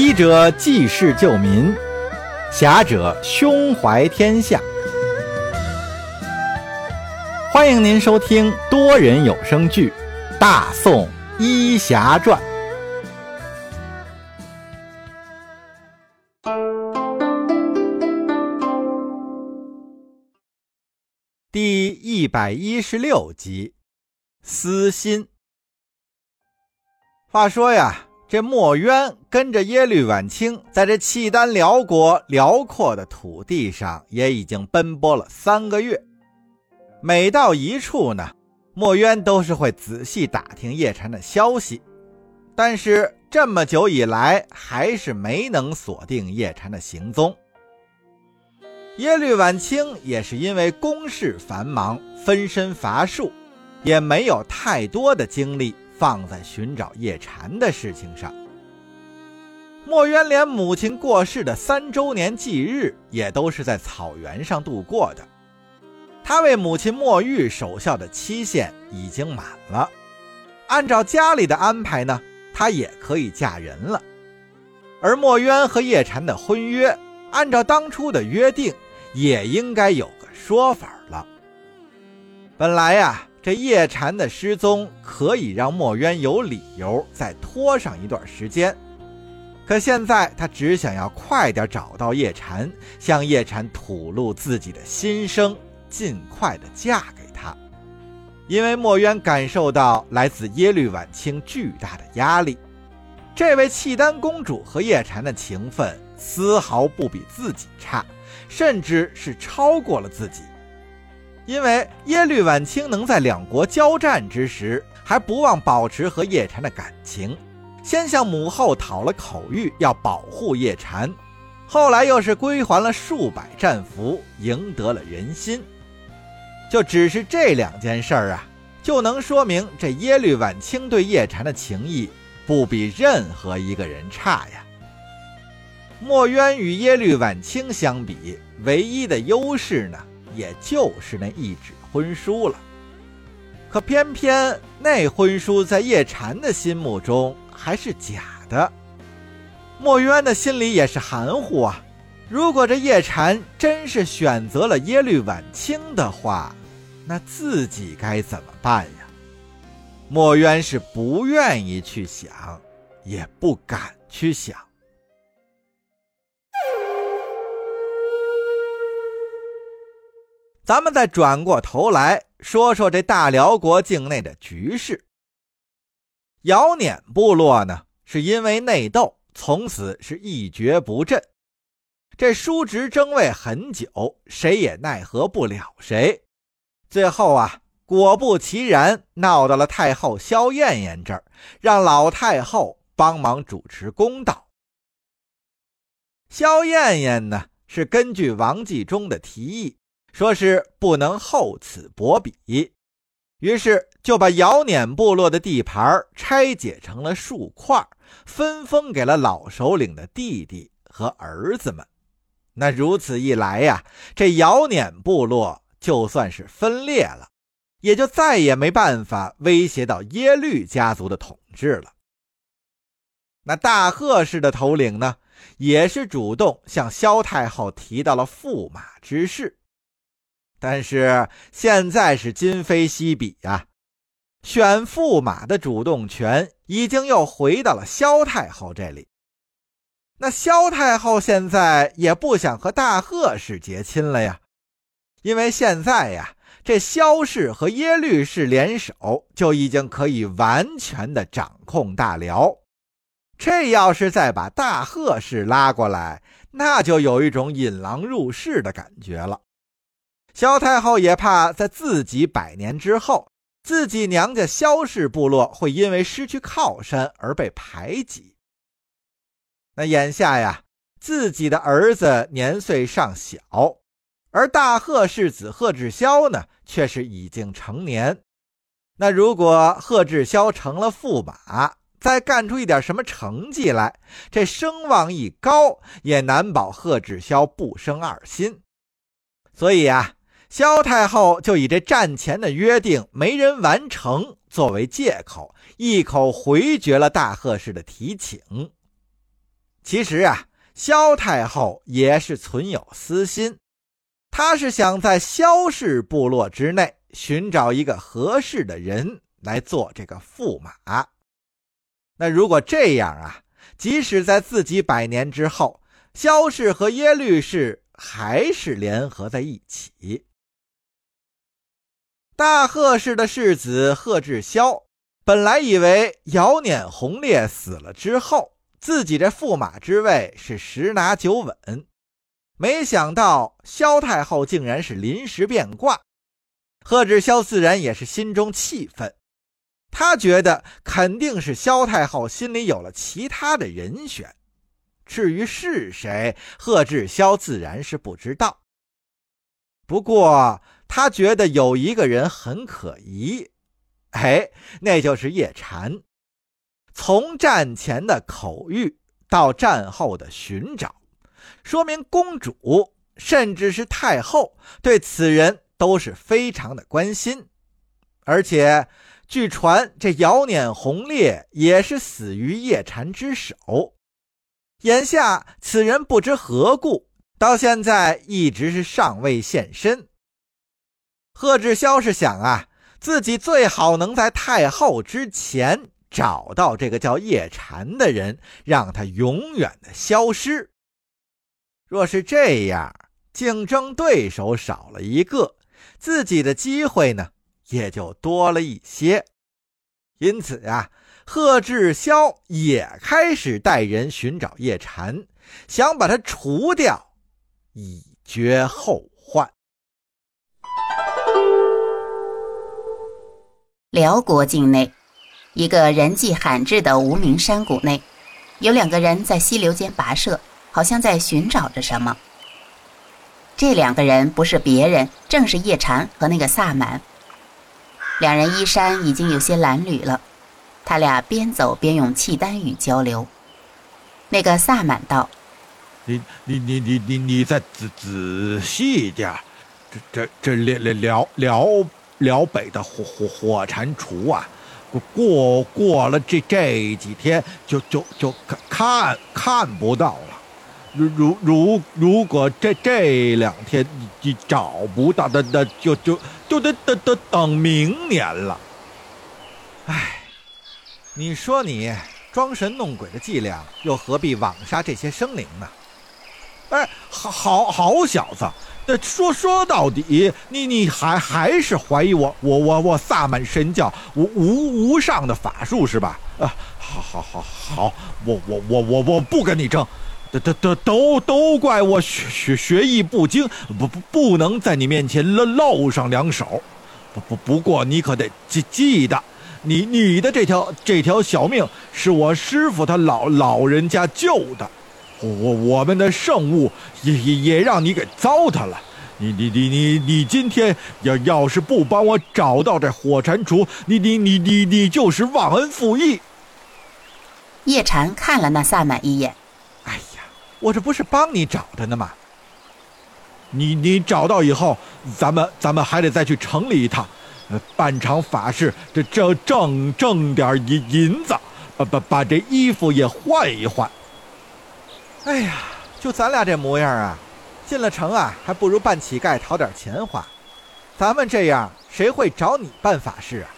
医者济世救民，侠者胸怀天下。欢迎您收听多人有声剧《大宋医侠传》第一百一十六集。私心。话说呀。这墨渊跟着耶律婉清，在这契丹辽国辽阔的土地上，也已经奔波了三个月。每到一处呢，墨渊都是会仔细打听叶禅的消息，但是这么久以来，还是没能锁定叶禅的行踪。耶律婉清也是因为公事繁忙，分身乏术，也没有太多的精力。放在寻找叶禅的事情上。墨渊连母亲过世的三周年忌日也都是在草原上度过的。他为母亲墨玉守孝的期限已经满了，按照家里的安排呢，他也可以嫁人了。而墨渊和叶禅的婚约，按照当初的约定，也应该有个说法了。本来呀。这叶禅的失踪可以让墨渊有理由再拖上一段时间，可现在他只想要快点找到叶禅，向叶禅吐露自己的心声，尽快的嫁给他。因为墨渊感受到来自耶律婉清巨大的压力，这位契丹公主和叶禅的情分丝毫不比自己差，甚至是超过了自己。因为耶律婉清能在两国交战之时还不忘保持和叶禅的感情，先向母后讨了口谕要保护叶禅，后来又是归还了数百战俘，赢得了人心。就只是这两件事儿啊，就能说明这耶律婉清对叶禅的情谊不比任何一个人差呀。墨渊与耶律婉清相比，唯一的优势呢？也就是那一纸婚书了，可偏偏那婚书在叶禅的心目中还是假的。墨渊的心里也是含糊啊。如果这叶禅真是选择了耶律婉清的话，那自己该怎么办呀？墨渊是不愿意去想，也不敢去想。咱们再转过头来说说这大辽国境内的局势。姚辇部落呢，是因为内斗，从此是一蹶不振。这叔侄争位很久，谁也奈何不了谁。最后啊，果不其然，闹到了太后萧燕燕这儿，让老太后帮忙主持公道。萧燕燕呢，是根据王继忠的提议。说是不能厚此薄彼，于是就把姚辇部落的地盘拆解成了数块，分封给了老首领的弟弟和儿子们。那如此一来呀，这姚辇部落就算是分裂了，也就再也没办法威胁到耶律家族的统治了。那大贺氏的头领呢，也是主动向萧太后提到了驸马之事。但是现在是今非昔比呀，选驸马的主动权已经又回到了萧太后这里。那萧太后现在也不想和大贺氏结亲了呀，因为现在呀，这萧氏和耶律氏联手就已经可以完全的掌控大辽。这要是再把大贺氏拉过来，那就有一种引狼入室的感觉了。萧太后也怕在自己百年之后，自己娘家萧氏部落会因为失去靠山而被排挤。那眼下呀，自己的儿子年岁尚小，而大贺氏子贺志霄呢，却是已经成年。那如果贺志霄成了驸马，再干出一点什么成绩来，这声望一高，也难保贺志霄不生二心。所以呀。萧太后就以这战前的约定没人完成作为借口，一口回绝了大贺氏的提请。其实啊，萧太后也是存有私心，她是想在萧氏部落之内寻找一个合适的人来做这个驸马。那如果这样啊，即使在自己百年之后，萧氏和耶律氏还是联合在一起。大贺氏的世子贺志霄本来以为姚碾洪烈死了之后，自己这驸马之位是十拿九稳，没想到萧太后竟然是临时变卦。贺志霄自然也是心中气愤。他觉得肯定是萧太后心里有了其他的人选，至于是谁，贺志霄自然是不知道。不过他觉得有一个人很可疑，哎，那就是叶禅。从战前的口谕到战后的寻找，说明公主甚至是太后对此人都是非常的关心，而且。据传，这姚碾红烈也是死于叶禅之手。眼下此人不知何故，到现在一直是尚未现身。贺志霄是想啊，自己最好能在太后之前找到这个叫叶禅的人，让他永远的消失。若是这样，竞争对手少了一个，自己的机会呢？也就多了一些，因此啊，贺志霄也开始带人寻找叶禅，想把他除掉，以绝后辽国境内，一个人迹罕至的无名山谷内，有两个人在溪流间跋涉，好像在寻找着什么。这两个人不是别人，正是叶禅和那个萨满。两人衣衫已经有些褴褛了，他俩边走边用契丹语交流。那个萨满道：“你你你你你你再仔仔细一点，这这这辽辽辽辽北的火火火蟾蜍啊，过过了这这几天就就就看看看不到了。如如如如果这这两天你你找不到的，那就就。”就得等等等明年了。哎，你说你装神弄鬼的伎俩，又何必枉杀这些生灵呢？哎，好好好小子，说说到底，你你还还是怀疑我我我我萨满神教无无无上的法术是吧？啊，好好好好，我我我我我不跟你争。都都都都都怪我学学学艺不精，不不不能在你面前露露上两手。不不不过你可得记记得，你你的这条这条小命是我师傅他老老人家救的，我我们的圣物也也也让你给糟蹋了。你你你你你今天要要是不帮我找到这火蟾蜍，你你你你你就是忘恩负义。叶禅看了那萨满一眼。哎呀我这不是帮你找的呢吗？你你找到以后，咱们咱们还得再去城里一趟，呃，办场法事，这挣挣挣点银银子，把把把这衣服也换一换。哎呀，就咱俩这模样啊，进了城啊，还不如扮乞丐讨点钱花。咱们这样，谁会找你办法事啊？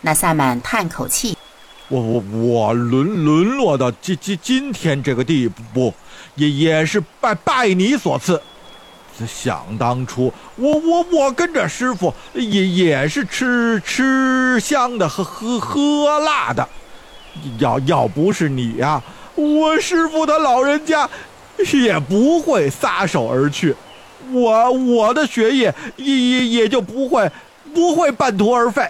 那萨满叹口气。我我我沦沦落到今今今天这个地步，也也是拜拜你所赐。想当初，我我我跟着师傅也也是吃吃香的，喝喝喝辣的。要要不是你呀，我师傅他老人家也不会撒手而去，我我的学业也也也就不会不会半途而废。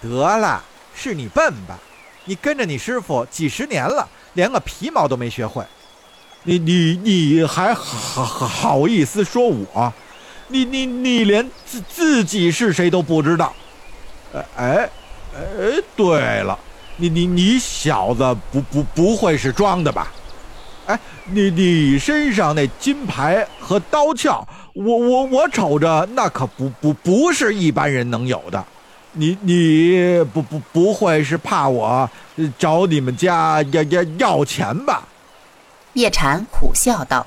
得了，是你笨吧？你跟着你师傅几十年了，连个皮毛都没学会，你你你还好好意思说我？你你你连自自己是谁都不知道？哎哎哎，对了，你你你小子不不不会是装的吧？哎，你你身上那金牌和刀鞘，我我我瞅着那可不不不是一般人能有的。你你不不不会是怕我找你们家要要要钱吧？叶禅苦笑道：“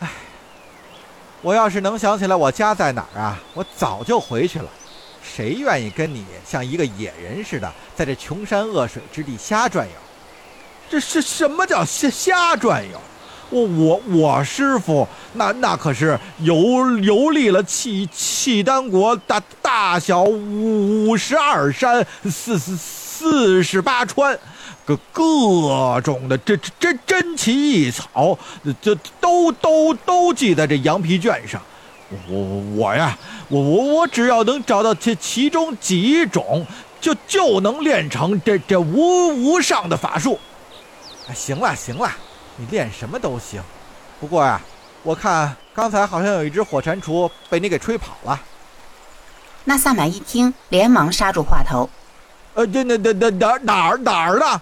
哎，我要是能想起来我家在哪儿啊，我早就回去了。谁愿意跟你像一个野人似的，在这穷山恶水之地瞎转悠？这是什么叫瞎瞎转悠？我我我师傅那那可是游游历了契契丹国大大小五十二山四四四十八川。”各各种的这这珍奇异草，这都都都记在这羊皮卷上。我我呀，我我我只要能找到这其中几种，就就能练成这这无无上的法术。行了行了，你练什么都行。不过呀，我看刚才好像有一只火蟾蜍被你给吹跑了。那萨满一听，连忙刹住话头。呃，这那那那哪哪儿哪儿的？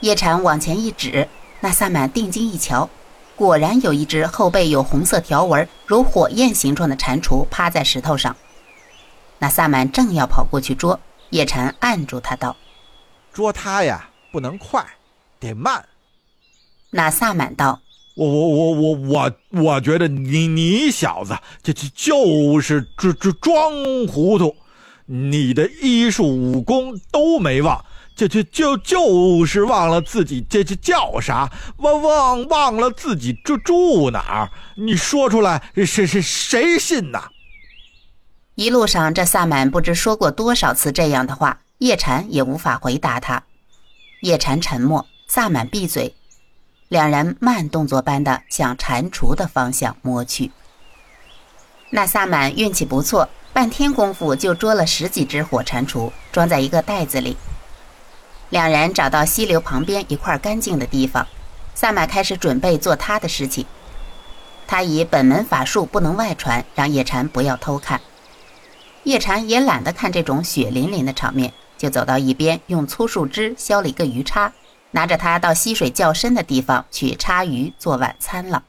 叶禅往前一指，那萨满定睛一瞧，果然有一只后背有红色条纹、如火焰形状的蟾蜍趴在石头上。那萨满正要跑过去捉，叶禅按住他道：“捉它呀，不能快，得慢。”那萨满道：“我我我我我我觉得你你小子这这就是这这装糊涂，你的医术武功都没忘。”就就就就是忘了自己这这叫啥，忘忘忘了自己住住哪儿？你说出来，谁谁谁信呐？一路上，这萨满不知说过多少次这样的话，叶禅也无法回答他。叶禅沉默，萨满闭嘴，两人慢动作般的向蟾蜍的方向摸去。那萨满运气不错，半天功夫就捉了十几只火蟾蜍，装在一个袋子里。两人找到溪流旁边一块干净的地方，萨满开始准备做他的事情。他以本门法术不能外传，让叶禅不要偷看。叶禅也懒得看这种血淋淋的场面，就走到一边，用粗树枝削了一个鱼叉，拿着它到溪水较深的地方去叉鱼做晚餐了。